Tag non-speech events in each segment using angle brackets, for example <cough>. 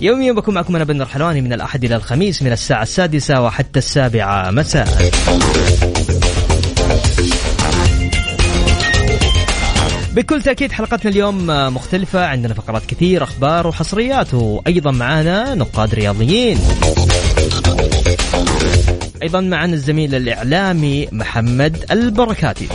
يوميا بكون معكم أنا بندر حلواني من الأحد إلى الخميس من الساعة السادسة وحتى السابعة. مساء. بكل تأكيد حلقتنا اليوم مختلفة عندنا فقرات كثير أخبار وحصريات وأيضا معنا نقاد رياضيين. أيضا معنا الزميل الإعلامي محمد البركاتي.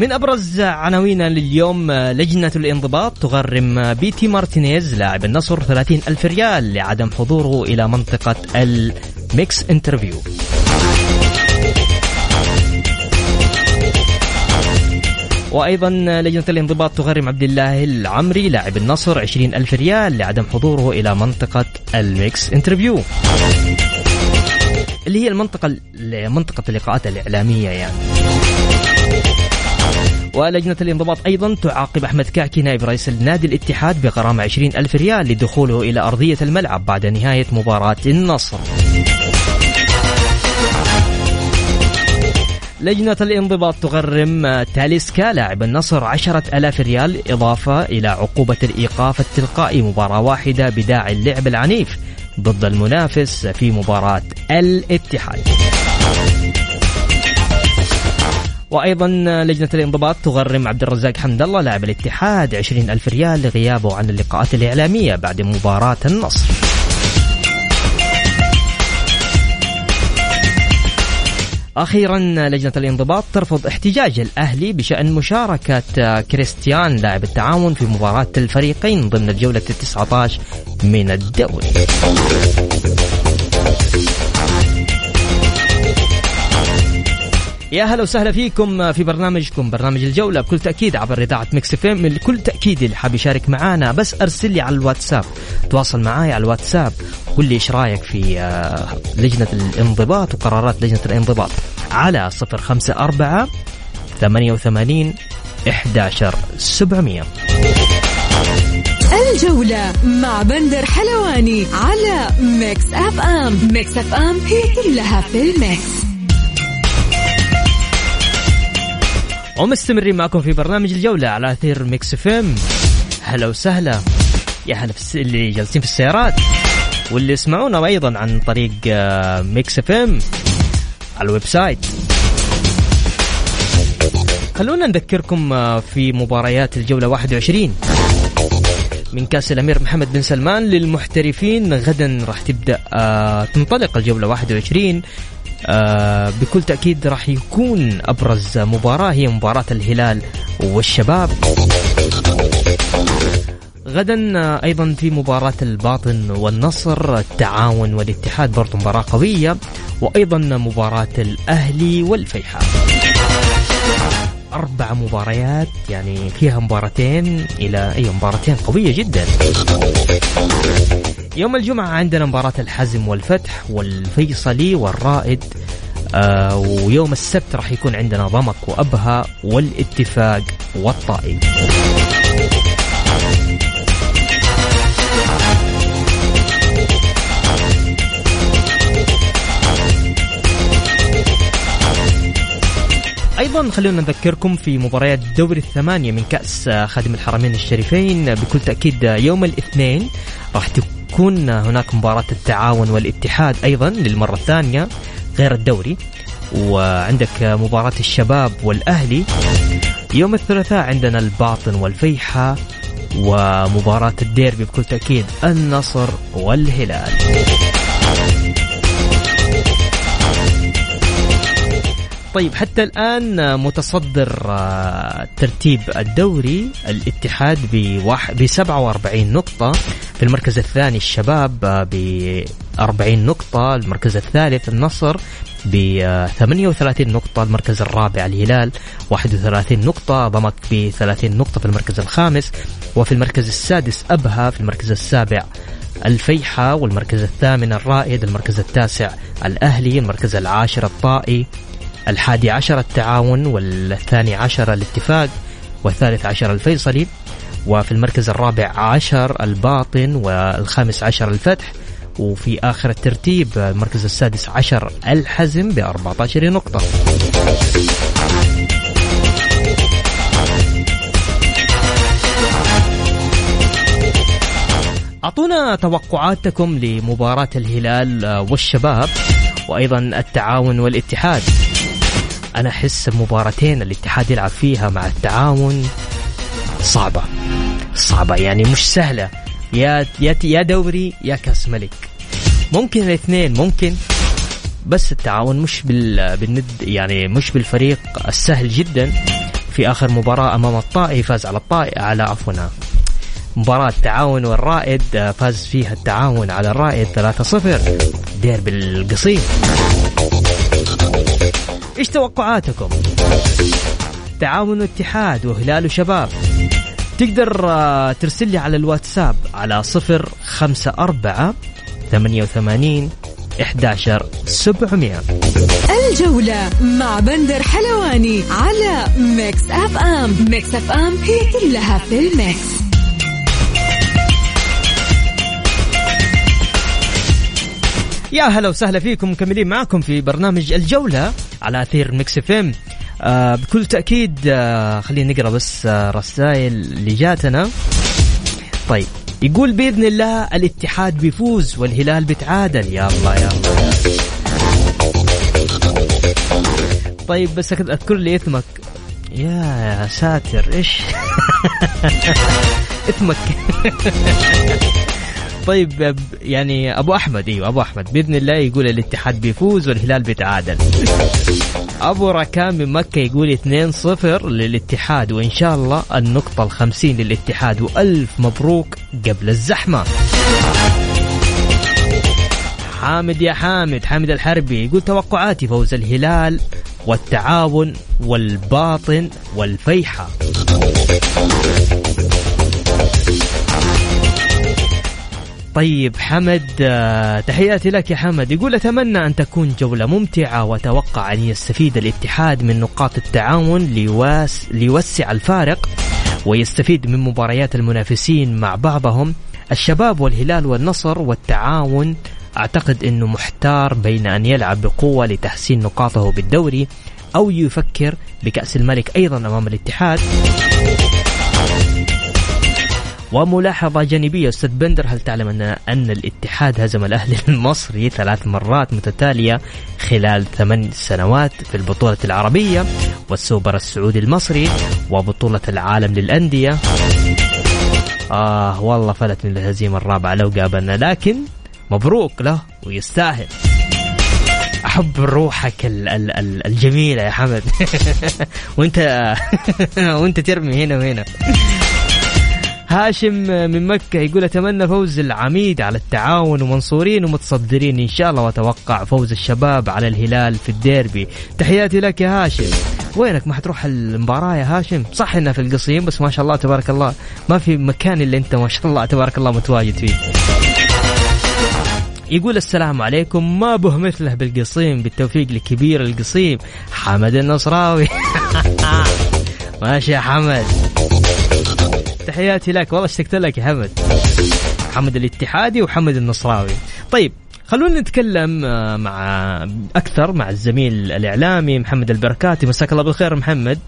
من أبرز عناوين لليوم لجنة الانضباط تغرم بيتي مارتينيز لاعب النصر 30 ألف ريال لعدم حضوره إلى منطقة ال mix interview. وأيضا لجنة الانضباط تغرم عبد الله العمري لاعب النصر 20 ألف ريال لعدم حضوره إلى منطقة ال mix interview. اللي هي المنطقة منطقة اللقاءات الإعلامية يعني. ولجنة الانضباط أيضا تعاقب أحمد كعكي نائب رئيس النادي الاتحاد بغرامة 20 ألف ريال لدخوله إلى أرضية الملعب بعد نهاية مباراة النصر. لجنة الانضباط تغرم تاليسكا لاعب النصر عشرة ألاف ريال إضافة إلى عقوبة الإيقاف التلقائي مباراة واحدة بداعي اللعب العنيف ضد المنافس في مباراة الاتحاد. وأيضا لجنة الانضباط تغرم عبد الرزاق حمد الله لاعب الاتحاد 20 ألف ريال لغيابه عن اللقاءات الإعلامية بعد مباراة النصر. أخيرا لجنة الانضباط ترفض احتجاج الأهلي بشأن مشاركة كريستيان لاعب التعاون في مباراة الفريقين ضمن الجولة ال19 من الدوري. يا هلا وسهلا فيكم في برنامجكم برنامج الجولة بكل تأكيد عبر إذاعة ميكس إف إم بكل تأكيد اللي حاب يشارك معانا بس أرسل لي على الواتساب. تواصل معاي على الواتساب قول لي إيش رأيك في لجنة الانضباط وقرارات لجنة الانضباط. على صفر خمسة أربعة ثمانية وثمانين إحداشر سبعمية. الجولة مع بندر حلواني على ميكس أف أم. ميكس أف أم هي كلها في ال mix. ومستمرين معكم في برنامج الجولة على أثير ميكس إف إم. هلا وسهلا. يا هلا في اللي جالسين في السيارات واللي يسمعونا أيضا عن طريق ميكس إف إم على ال website. خلونا نذكركم في مباريات الجولة 21 من كأس الأمير محمد بن سلمان للمحترفين غدا راح تبدأ تنطلق الجولة 21 آه بكل تأكيد راح يكون أبرز مباراة هي مباراة الهلال والشباب. غدا آه أيضا في مباراة الباطن والنصر التعاون والاتحاد برضو مباراة قوية وأيضا مباراة الأهلي والفيحاء. أربع مباريات يعني فيها مباراتين إلى أي مباراتين قوية جدا. يوم الجمعة عندنا مباراة الحزم والفتح والفيصلي والرائد آه ويوم السبت راح يكون عندنا ضمك وأبها والاتفاق والطائي. خلونا نذكركم في مباريات الدوري الثمانية من كأس خادم الحرمين الشريفين. بكل تأكيد يوم الاثنين راح تكون هناك مباراة التعاون والاتحاد أيضا للمرة الثانية غير الدوري. وعندك مباراة الشباب والأهلي يوم الثلاثاء عندنا الباطن والفيحة ومباراة الديربي بكل تأكيد النصر والهلال. طيب حتى الآن متصدر آه، ترتيب الدوري الاتحاد ب 47 نقطة. في المركز الثاني الشباب آه، ب 40 نقطة. المركز الثالث النصر ب 38 نقطة. المركز الرابع الهلال 31 نقطة. ضمك ب 30 نقطة في المركز الخامس. وفي المركز السادس أبها في المركز السابع الفيحة. والمركز الثامن الرائد. المركز التاسع الأهلي. المركز العاشر الطائي. الحادي عشر التعاون والثاني عشر الاتفاق والثالث عشر الفيصلي وفي المركز الرابع عشر الباطن والخامس عشر الفتح وفي آخر الترتيب المركز السادس عشر الحزم ب 14 نقطة. أعطونا توقعاتكم لمباراة الهلال والشباب وأيضا التعاون والاتحاد. أنا أحس مباراتين الاتحاد يلعب فيها مع التعاون صعبة. صعبة. يعني مش سهلة. يا يا دوري يا كأس ملك. ممكن الاثنين ممكن. بس التعاون مش بال بالند يعني مش بالفريق السهل جدا. في آخر مباراة أمام الطائي فاز على الطائي على عفوا مباراة التعاون والرائد فاز فيها التعاون على الرائد 3-0 ديربي القصيم إيش توقعاتكم؟ تعاون واتحاد وهلال وشباب. تقدر آه، ترسل لي على الواتساب على صفر خمسة أربعة ثمانية وثمانين إحداشر سبعمية. الجولة مع بندر حلواني على ميكس أف أم. ميكس أف أم هي كلها في ال mix. يا هلا وسهلا فيكم مكملين معكم في برنامج الجولة على أثير ميكس إف إم. آه بكل تأكيد آه خلينا نقرأ بس آه رسائل اللي جاتنا طيب يقول بإذن الله الاتحاد بيفوز والهلال بيتعادل يا الله يا الله. طيب بس أذكر لي اسمك. يا ساتر إيش؟ <laughs> اسمك. <laughs> طيب يعني أبو أحمد إيوه أبو أحمد. بإذن الله يقول الاتحاد بيفوز والهلال بيتعادل أبو ركام من مكة يقول 2-0 للاتحاد وإن شاء الله النقطة ال50 للاتحاد وألف مبروك قبل الزحمة. حامد يا حامد حامد الحربي يقول توقعاتي فوز الهلال والتعاون والباطن والفيحة. طيب حمد آه، تحياتي لك يا حمد. يقول أتمنى أن تكون جولة ممتعة وأتوقع أن يستفيد الاتحاد من نقاط التعاون ليواس ليوسع الفارق ويستفيد من مباريات المنافسين مع بعضهم. الشباب والهلال والنصر والتعاون أعتقد أنه محتار بين أن يلعب بقوة لتحسين نقاطه بالدوري أو يفكر بكأس الملك أيضا أمام الاتحاد. وملاحظة جانبية أستاذ بندر هل تعلم أن أن الاتحاد هزم الأهلي <laughs> المصري ثلاث مرات متتالية خلال ثمان سنوات في البطولة العربية والسوبر السعودي المصري وبطولة العالم للأندية؟ آه والله فلت من الهزيمة الرابعة لو قابلنا لكن مبروك له ويستاهل. أحب روحك الجميلة يا حمد. <laughs> وانت <laughs> وأنت ترمي هنا وهنا. هاشم من مكة يقول أتمنى فوز العميد على التعاون ومنصورين ومتصدرين إن شاء الله وأتوقع فوز الشباب على الهلال في الديربي. تحياتي لك يا هاشم. وينك؟ ما حتروح المباراة يا هاشم؟ صح إنها في القصيم بس ما شاء الله تبارك الله. ما في مكان اللي أنت ما شاء الله تبارك الله متواجد فيه. يقول السلام عليكم. ما به مثله بالقصيم بالتوفيق لكبير القصيم حمد النصراوي. <laughs> ماشي يا حمد. تحياتي لك. والله اشتقت لك يا حمد. حمد الاتحادي وحمد النصراوي. طيب خلونا نتكلم آه، مع أكثر مع الزميل الإعلامي محمد البركاتي. مساك الله بالخير محمد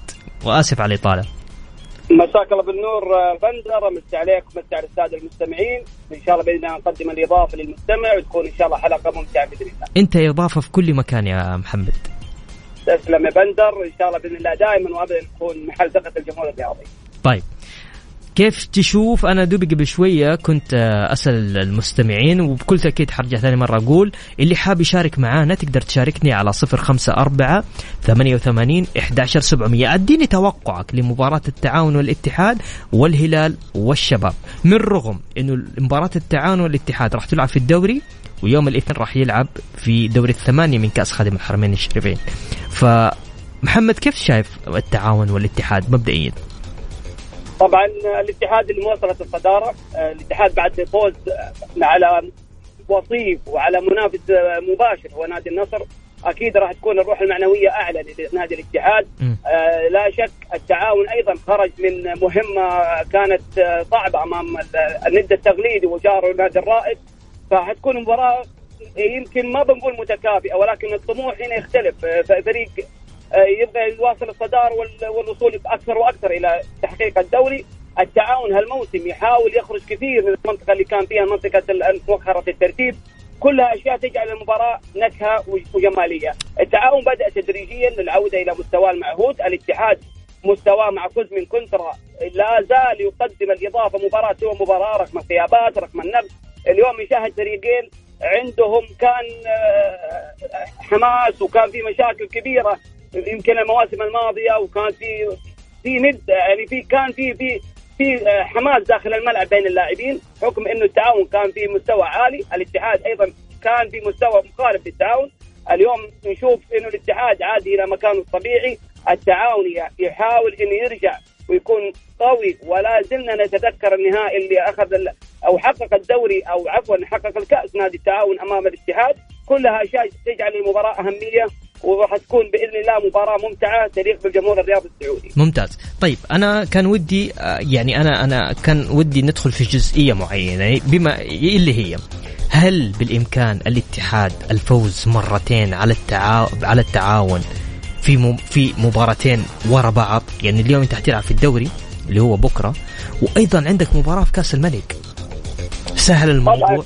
وآسف على الإطالة. مساك الله بالنور آه، بندر. مسي عليك ومسي على السادة المستمعين. إن شاء الله بإذن الله نقدم الإضافة للمستمع وتكون إن شاء الله حلقة ممتعة بإذن الله. أنت إضافة في كل مكان يا محمد. تسلم يا بندر. إن شاء الله بإذن الله دائما وابدا نكون محل ثقة الجمهور الرياضي. طيب. كيف تشوف؟ أنا دوبي قبل شوية كنت آه، أسأل المستمعين وبكل تأكيد حرجع ثاني مرة أقول اللي حاب يشارك معانا تقدر تشاركني على 054 88 11700 أديني توقعك لمباراة التعاون والاتحاد والهلال والشباب. من رغم إنه مباراة التعاون والاتحاد راح تلعب في الدوري ويوم الاثنين راح يلعب في دوري الثمانية من كأس خادم الحرمين الشريفين. فمحمد كيف شايف التعاون والاتحاد مبدئيا؟ طبعا الاتحاد اللي مواصلة الصدارة الاتحاد بعد فوز على وصيف وعلى منافس مباشر هو نادي النصر أكيد راح تكون الروح المعنوية أعلى لنادي الاتحاد. آه لا شك التعاون أيضا خرج من مهمة كانت صعبة أمام الند التقليدي وجاره النادي الرائد. فحتكون مباراة يمكن ما بنقول متكافئة ولكن الطموح هنا يختلف. فريق آه، يبغى يواصل الصدارة والوصول أكثر وأكثر إلى تحقيق الدوري. التعاون هالموسم يحاول يخرج كثير من المنطقة اللي كان فيها منطقة مؤخره الترتيب. كلها أشياء تجعل المباراة نكهة وجمالية. التعاون بدأ تدريجيا للعودة إلى مستواه المعهود. الاتحاد مستواه مع فوز من كونترا لا زال يقدم الإضافة. مباراة سوى مباراة رقم الغيابات رقم النقص اليوم يشاهد فريقين عندهم كان آه، حماس وكان في مشاكل كبيرة. يمكن المواسم الماضية وكان في في ند يعني في كان في في في آه، حماس داخل الملعب بين اللاعبين حكم إنه التعاون كان في مستوى عالي، الاتحاد أيضا كان في مستوى مخالف للتعاون، اليوم نشوف إنه الاتحاد عاد إلى مكانه الطبيعي، التعاون يحاول إنه يرجع ويكون قوي ولا زلنا نتذكر النهائي اللي أخذ أو حقق الدوري أو عفوا حقق الكأس نادي التعاون أمام الاتحاد. كلها أشياء تجعل المباراة أهمية. وراح تكون بإذن الله مباراة ممتعة تليق بالجمهور الرياضي السعودي. ممتاز، طيب أنا كان ودي آه، يعني أنا أنا كان ودي ندخل في جزئية معينة بما اللي هي هل بالإمكان الاتحاد الفوز مرتين على التعاون على التعاون في. في مباراتين ورا بعض يعني اليوم أنت حتلعب في الدوري اللي هو بكرة وأيضا عندك مباراة في كأس الملك سهل الموضوع طبعا.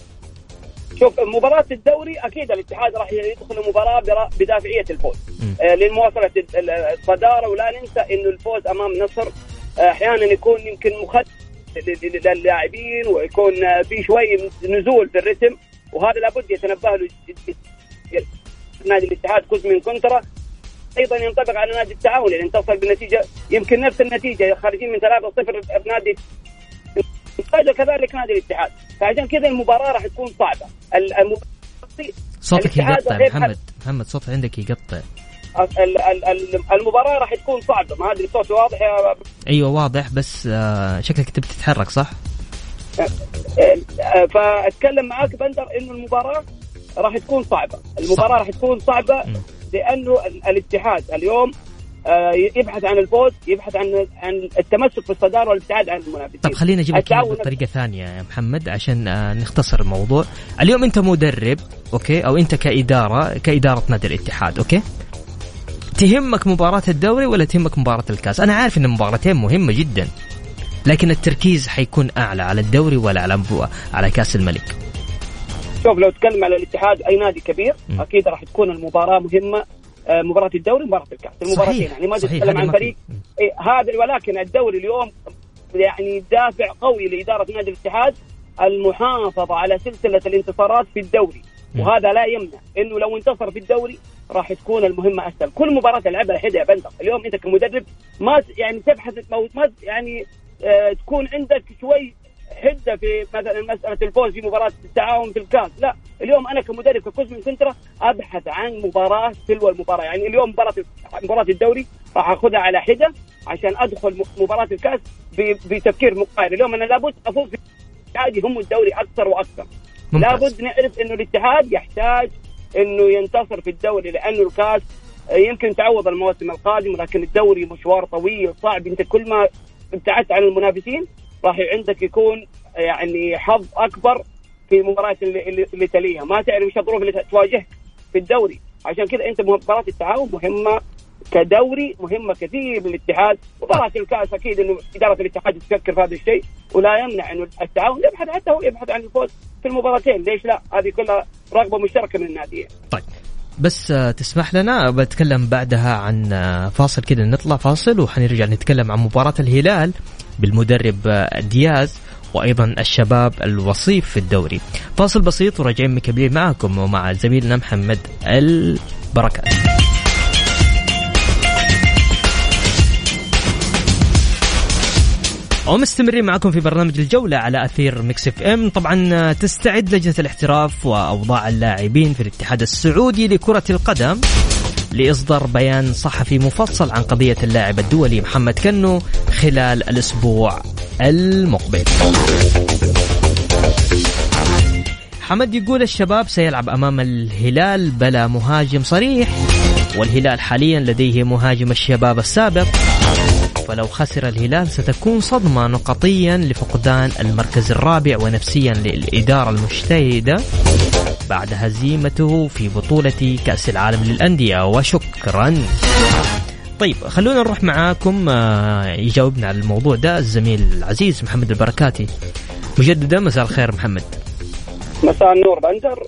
شوف مباراة الدوري أكيد الاتحاد راح يدخل المباراة بدافعية الفوز. آه لمواصلة الصدارة ولا ننسى إنه الفوز أمام نصر آه، أحيانا يكون يمكن مخد للاعبين ويكون آه، في شوي نزول في الرتم وهذا لابد يتنبه له نادي الاتحاد فوز من كونترا. أيضا ينطبق على نادي التعاون يعني انتصر بنتيجه يمكن نفس النتيجة خارجين من 3-0 بنادي كذلك نادي الاتحاد. فعشان كذا المباراة راح تكون صعبة. صوتك يقطع محمد. محمد صوتك عندك يقطع. المباراة راح تكون صعبة. ما أدري الصوت واضح يا أيوه واضح بس آه، شكلك تبي تتحرك صح؟ آه، آه، فأتكلم معاك بندر إنه المباراة راح تكون صعبة. المباراة راح تكون صعبة لأنه الاتحاد اليوم يبحث عن الفوز يبحث عن عن التمسك في الصدارة والابتعاد عن المنافسين طب خلينا نجيب لك بطريقة ثانية يا محمد عشان آه، نختصر الموضوع اليوم أنت مدرب okay أو أنت كإدارة كإدارة نادي الاتحاد okay تهمك مباراة الدوري ولا تهمك مباراة الكاس؟ أنا عارف أن المباراتين مهمة جدا لكن التركيز حيكون أعلى على الدوري ولا على على كأس الملك؟ شوف لو تكلم على الاتحاد أي نادي كبير م. أكيد راح تكون المباراة مهمة آه، مباراة الدوري ومباراة الكاس. المباراتين يعني ما تتكلم عن فريق إيه هذا ولكن الدوري اليوم يعني دافع قوي لإدارة نادي الاتحاد المحافظة على سلسلة الانتصارات في الدوري. وهذا لا يمنع إنه لو انتصر في الدوري راح تكون المهمة أسهل، كل مباراة تلعبها حده يا بندر، اليوم أنت كمدرب ما يعني تبحث ما يعني آه تكون عندك شوي حدة في مثلا مسألة الفوز في مباراة التعاون في الكاس. لا اليوم أنا كمدرب ككوز من سنترا أبحث عن مباراة تلو المباراه يعني اليوم مباراة مباراة الدوري راح أخذها على حدة عشان أدخل مباراة الكاس بتفكير مقارن اليوم أنا لابد أفوز في الاتحاد يهم الدوري أكثر وأكثر. ممتاز. لابد نعرف إنه الاتحاد يحتاج إنه ينتصر في الدوري لأنه الكاس يمكن تعوض المواسم القادمه لكن الدوري مشوار طويل صعب. أنت كل ما ابتعدت عن المنافسين راح عندك يكون يعني حظ أكبر في المباريات اللي, اللي تليها ما تعرف إيش الظروف اللي تواجهك في الدوري. عشان كذا أنت مباراة التعاون مهمة كدوري مهمة كثير للاتحاد مباراة الكأس أكيد إنه إدارة الاتحاد تفكر في هذا الشيء ولا يمنع إنه التعاون يبحث حتى هو يبحث عن الفوز في المباراتين. ليش لا؟ هذه كلها رغبة مشتركة من الناديين. طيب. بس آه، تسمح لنا؟ بتكلم بعدها عن آه، فاصل كده نطلع فاصل وحنرجع نتكلم عن مباراة الهلال بالمدرب آه، دياز وأيضا الشباب الوصيف في الدوري. فاصل بسيط وراجعين مكملين معكم ومع زميلنا محمد البركات. ومستمرين معكم في برنامج الجولة على أثير Mix FM. طبعا تستعد لجنة الاحتراف وأوضاع اللاعبين في الاتحاد السعودي لكرة القدم لإصدار بيان صحفي مفصل عن قضية اللاعب الدولي محمد كنو خلال الأسبوع المقبل. حمد يقول الشباب سيلعب أمام الهلال بلا مهاجم صريح والهلال حاليا لديه مهاجم الشباب السابق. فلو خسر الهلال ستكون صدمة نقطيا لفقدان المركز الرابع ونفسيا للإدارة المجتهدة بعد هزيمته في بطولة كأس العالم للأندية وشكرا. طيب خلونا نروح معاكم آه، يجاوبنا على الموضوع ده الزميل العزيز محمد البركاتي. مجددا مساء الخير محمد. مساء النور بندر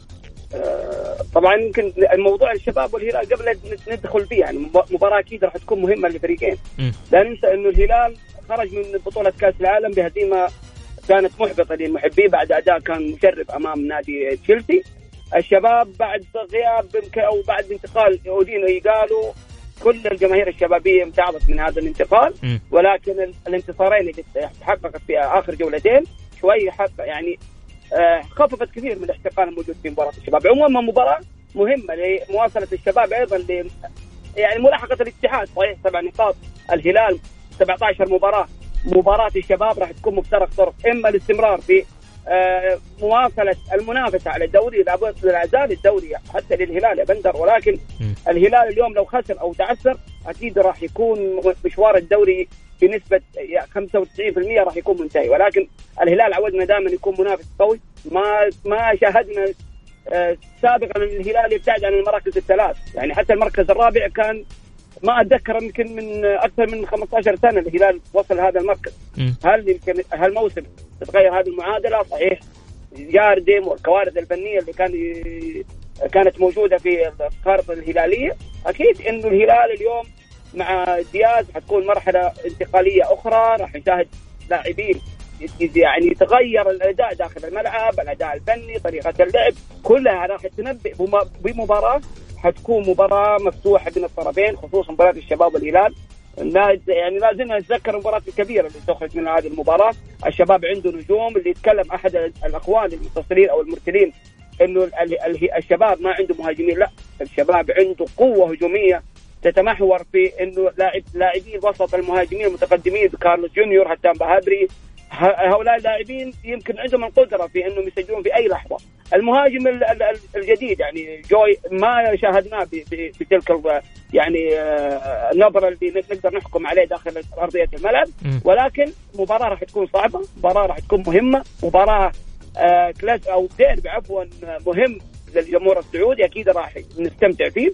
طبعا يمكن الموضوع الشباب والهلال قبل ندخل فيه يعني مب- مباراة أكيد راح تكون مهمة للفريقين. لا ننسى إنه الهلال خرج من بطولة كأس العالم بهزيمة كانت محبطة للمحبين بعد أداء كان مشرف أمام نادي تشيلسي الشباب بعد غياب يمكن أو بعد انتقال أودينو قالوا كل الجماهير الشبابية امتعضت من هذا الانتقال. ولكن ال- الانتصارين اللي تحققت في آخر جولتين شوي حق يعني آه، خففت كثير من الاحتقان الموجود في مباراة الشباب. عموما مباراة مهمة لمواصلة الشباب أيضا ل يعني ملاحقة الاتحاد. صحيح سبع نقاط. الهلال 17 مباراة. مباراة الشباب راح تكون مفترق طرق إما الاستمرار في آه، مواصلة المنافسة على الدوري. لا زال الدوري حتى للهلال يا بندر ولكن. الهلال اليوم لو خسر أو تعثر أكيد راح يكون مشوار الدوري بنسبة يعني 95% راح يكون منتهي. ولكن الهلال عودنا دائما يكون منافس قوي. ما ما شاهدنا آه، سابقا الهلال يبتعد عن المراكز الثلاث. يعني حتى المركز الرابع كان ما أتذكر يمكن من أكثر من 15 سنة الهلال وصل هذا المركز. هل يمكن هالموسم تتغير هذه المعادلة؟ صحيح. جاردم والكوارث الفنية اللي كان ي- كانت موجودة في القاره الهلالية أكيد إنه الهلال اليوم مع دياز حتكون مرحلة انتقالية أخرى راح نشاهد لاعبين يعني يتغير الأداء داخل الملعب، الأداء الفني، طريقة اللعب، كلها راح تنبئ بم- بمباراة. حتكون مباراة مفتوحة بين الطرفين خصوصا مباراة الشباب والهلال. لا يعني لازم نتذكر المباراة الكبيرة اللي تخرج من هذه المباراة، الشباب عنده نجوم اللي يتكلم أحد الأخوان المتصلين أو المرسلين ال- الشباب ما عنده مهاجمين لا. الشباب عنده قوة هجومية تتمحور في إنه لاعب لاعبي الوسط المهاجمين المتقدمين كارلوس جونيور هتان بهابري هؤلاء اللاعبين يمكن عندهم القدرة في أنهم يسجلون في أي لحظة. المهاجم ال- ال- ال- الجديد يعني جوي ما شاهدناه بتلك يعني آه، النظره اللي نقدر نحكم عليه داخل أرضية الملعب. ولكن مباراة راح تكون صعبة، مباراة راح تكون مهمة، مباراة آه، كلاس أو ديربي عفوا آه، مهم للجمهور السعودي أكيد راح نستمتع فيه.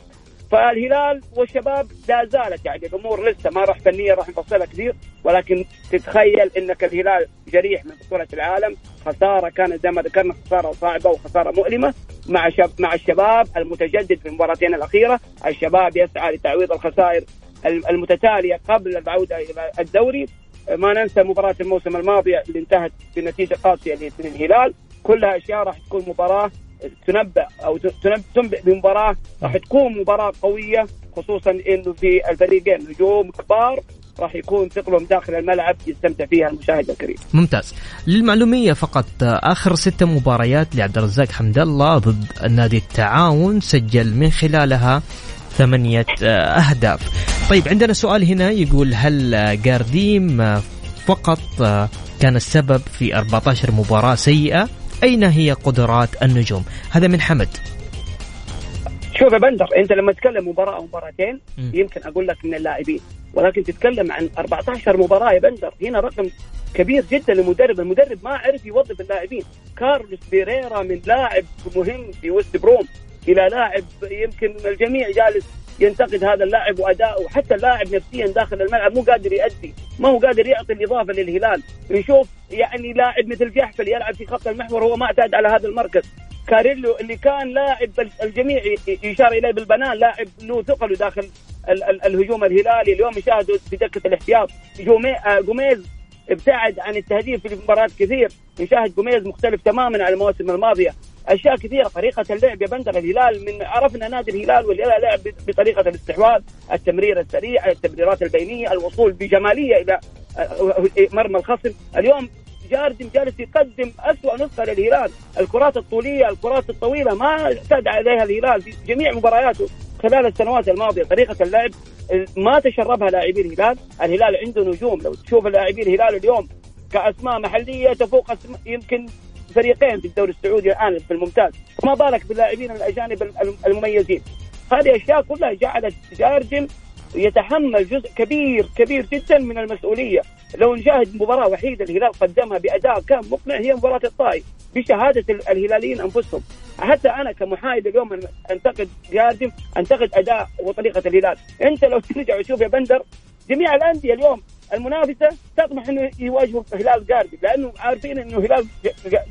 فالهلال والشباب لا زالت يعني الأمور لسه ما راح فنيا راح نفصلها كثير. ولكن تتخيل إنك الهلال جريح من بطولة العالم خسارة كانت زي ما ذكرنا خسارة صعبة وخسارة مؤلمة مع شب مع الشباب المتجدد في المباراتين الأخيرة، الشباب يسعى لتعويض الخسائر المتتالية قبل العوده إلى الدوري. ما ننسى مباراة الموسم الماضي اللي انتهت بنتيجة قاسية للهلال كلها أشياء راح تكون مباراة تنبأ تنب- تنبئ بمباراة راح تكون مباراة قوية خصوصا إنه في الفريقين نجوم كبار راح يكون ثقلهم داخل الملعب يستمتع فيها المشاهد الكريم. ممتاز. للمعلومية فقط آخر ست مباريات لعبد الرزاق حمد الله ضد نادي التعاون سجل من خلالها ثمانية آه، أهداف. طيب عندنا سؤال هنا يقول هل جارديم فقط آه، كان السبب في 14 مباراة سيئة؟ أين هي قدرات النجوم؟ هذا من حمد. شوف يا بندر أنت لما تتكلم مباراة أو مباراتين. يمكن أقول لك من اللاعبين. ولكن تتكلم عن 14 مباراة يا بندر. هنا رقم كبير جدا للمدرب، المدرب ما عرف يوظف اللاعبين، كارلوس بيريرا من لاعب مهم في وست بروم إلى لاعب يمكن الجميع جالس ينتقد هذا اللاعب واداؤه، حتى اللاعب نفسيا داخل الملعب مو قادر يأدي، ما هو قادر يعطي الإضافة للهلال، نشوف يعني لاعب مثل جحفل يلعب في خط المحور هو ما اعتاد على هذا المركز، كاريلو اللي كان لاعب الجميع يشار إليه بالبنان لاعب له ثقله داخل الهجوم الهلالي. اليوم نشاهده في دكة الاحتياط جوميز ابتعد عن التهديف في المباريات كثير. نشاهد جوميز مختلف تماما عن المواسم الماضية. أشياء كثيرة. طريقة اللعب يا بندر الهلال من عرفنا نادي الهلال والهلال لعب بطريقة الاستحواذ التمرير السريع التمريرات البينية الوصول بجمالية إلى مرمى الخصم. اليوم جاردم جالس يقدم أسوأ نسخة للهلال. الكرات الطولية الكرات الطويلة ما اعتاد عليها الهلال في جميع مبارياته خلال السنوات الماضية. طريقة اللعب ما تشربها لاعبي الهلال. الهلال عنده نجوم. لو تشوف لاعبي الهلال اليوم كأسماء محلية تفوق يمكن فريقين في الدوري السعودي الآن في الممتاز فما بالك باللاعبين الأجانب المميزين. هذه أشياء كلها جعلت جاردم يتحمل جزء كبير كبير جدا من المسؤولية. لو نشاهد مباراة وحيدة الهلال قدمها بأداء كان مقنع هي مباراة الطائي بشهادة الهلاليين أنفسهم. حتى أنا كمحايد اليوم أنتقد جاردم أنتقد أداء وطريقة الهلال. أنت لو <laughs> ترجع وتشوف يا بندر جميع الأندية اليوم المنافسة تطمح إنه يواجهوا هلال جاردم لأنه عارفين إنه هلال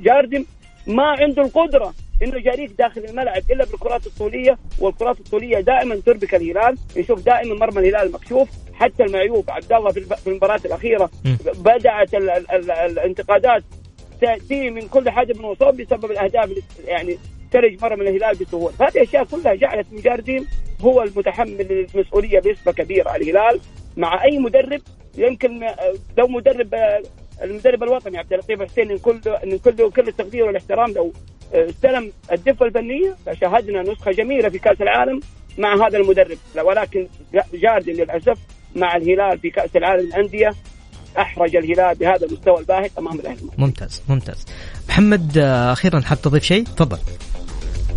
جاردم ما عنده القدرة إنه جاريك داخل الملعب إلا بالكرات الطولية والكرات الطولية دائما تربك الهلال نشوف دائما مرمى الهلال مكشوف حتى المعيوب عبد الله في المباراة الأخيرة بدأت ال ال ال الانتقادات تأتي من كل حد من وصوب بسبب الأهداف يعني ترج مرمى الهلال بسهوله، هذه الاشياء كلها جعلت مجاردين هو المتحمل المسؤوليه بنسبة كبيرة على الهلال مع أي مدرب يمكن لو مدرب المدرب الوطني عبد اللطيف حسين إن كل إن كل كل التقدير والاحترام لو استلم الدفة الفنية فشاهدنا نسخة جميلة في كأس العالم مع هذا المدرب. ولكن جاردن للأسف مع الهلال في كأس العالم للأندية أحرج الهلال بهذا المستوى الباهت أمام الأهلي. ممتاز ممتاز. محمد آه، أخيرا حاب تضيف شيء؟ تفضل.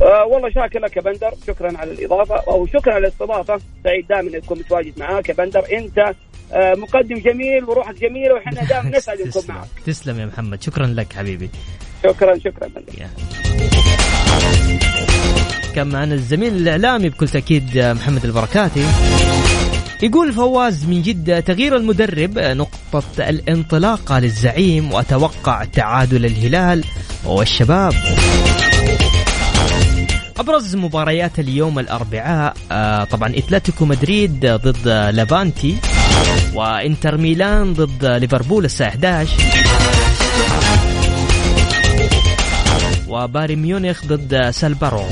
أه والله شاكر لك يا بندر شكرا على الإضافة أو شكرا على الاستضافة. سعيد دائما ان أكون متواجد معاك يا بندر. أنت مقدم جميل وروحك جميلة وإحنا دائما نسعد نكون معك. تسلم يا محمد. شكرا لك حبيبي. شكرا شكرا. بندر كان معنا الزميل الإعلامي بكل تأكيد محمد البركاتي. يقول فواز من جدة تغيير المدرب نقطة الانطلاقة للزعيم وأتوقع تعادل الهلال والشباب. أبرز مباريات اليوم الأربعاء آه طبعا إتلتيكو مدريد ضد ليفانتي. وانتر ميلان ضد ليفربول الساعة 11 وبايرن ميونخ ضد سالبارو.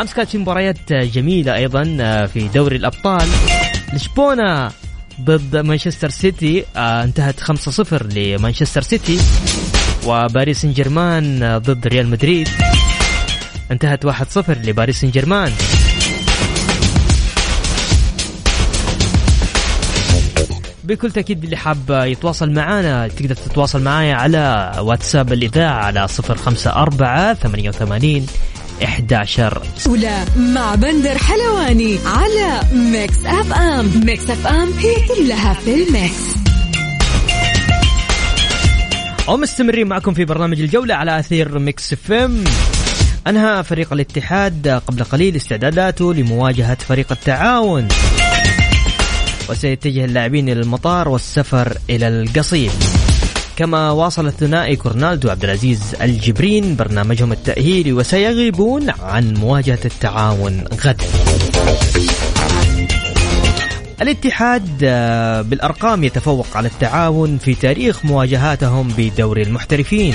أمس كانت في مباريات جميلة أيضا آه، في دوري الأبطال. لشبونة ضد مانشستر سيتي آه، انتهت 5-0 لمانشستر سيتي. وباريس سان جيرمان ضد ريال مدريد. انتهت 1-0 لباريس سان جيرمان. بكل تأكيد اللي حاب يتواصل معنا تقدر تتواصل معايا على واتساب الإذاعة على 054 88 11 الجولة مع بندر حلواني على Mix FM. Mix FM هي كلها في ال mix. ومستمرين معكم في برنامج الجولة على أثير Mix FM. أنهى فريق الاتحاد قبل قليل استعداداته لمواجهة فريق التعاون. وسيتجه اللاعبين إلى المطار والسفر إلى القصيم. كما واصل الثنائي كورونادو عبد العزيز الجبرين برنامجهم التأهيلي وسيغيبون عن مواجهة التعاون غدا. الاتحاد آه، بالأرقام يتفوق على التعاون في تاريخ مواجهاتهم بدوري المحترفين.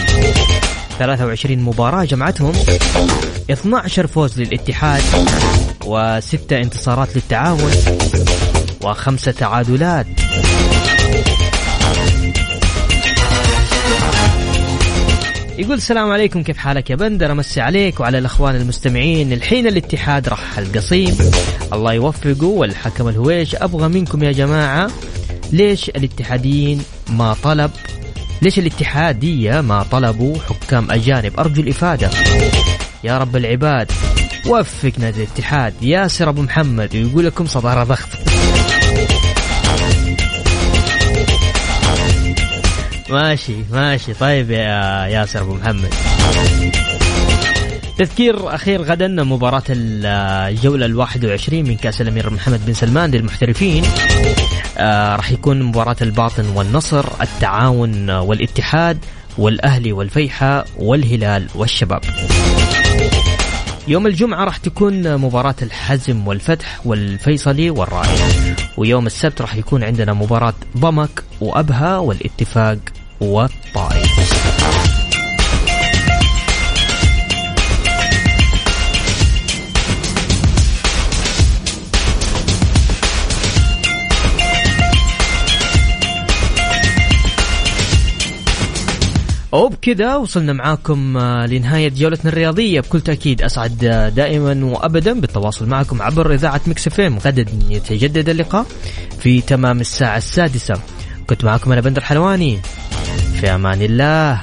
23 مباراة جمعتهم. 12 فوز للاتحاد وستة انتصارات للتعاون. وخمسة تعادلات. يقول السلام عليكم كيف حالك يا بندر؟ أمسي عليك وعلى الأخوان المستمعين. الحين الاتحاد راح القصيم. الله يوفقه والحكم الهويش أبغى منكم يا جماعة ليش الاتحاديين ما طلب؟ ليش الاتحادية ما طلبوا حكام أجانب؟ أرجو الإفادة. يا رب العباد وفق نادي الاتحاد ياسر أبو محمد ويقول لكم صدارة ضغط. ماشي ماشي. طيب يا ياسر أبو محمد. تذكير أخير غدا مباراة الجولة الواحد وعشرين من كأس الأمير محمد بن سلمان للمحترفين. آه راح يكون مباراة الباطن والنصر التعاون والاتحاد والأهلي والفيحة والهلال والشباب. يوم الجمعة راح تكون مباراة الحزم والفتح والفيصلي والرائد. ويوم السبت راح يكون عندنا مباراة ضمك وأبها والاتفاق والطائف. وبكذا وصلنا معاكم آه، لنهاية جولتنا الرياضية. بكل تأكيد أسعد آه، دائما وأبدا بالتواصل معكم عبر إذاعة مكس فيم غدا يتجدد اللقاء في تمام الساعة السادسة. كنت معكم أنا بندر حلواني. في أمان الله.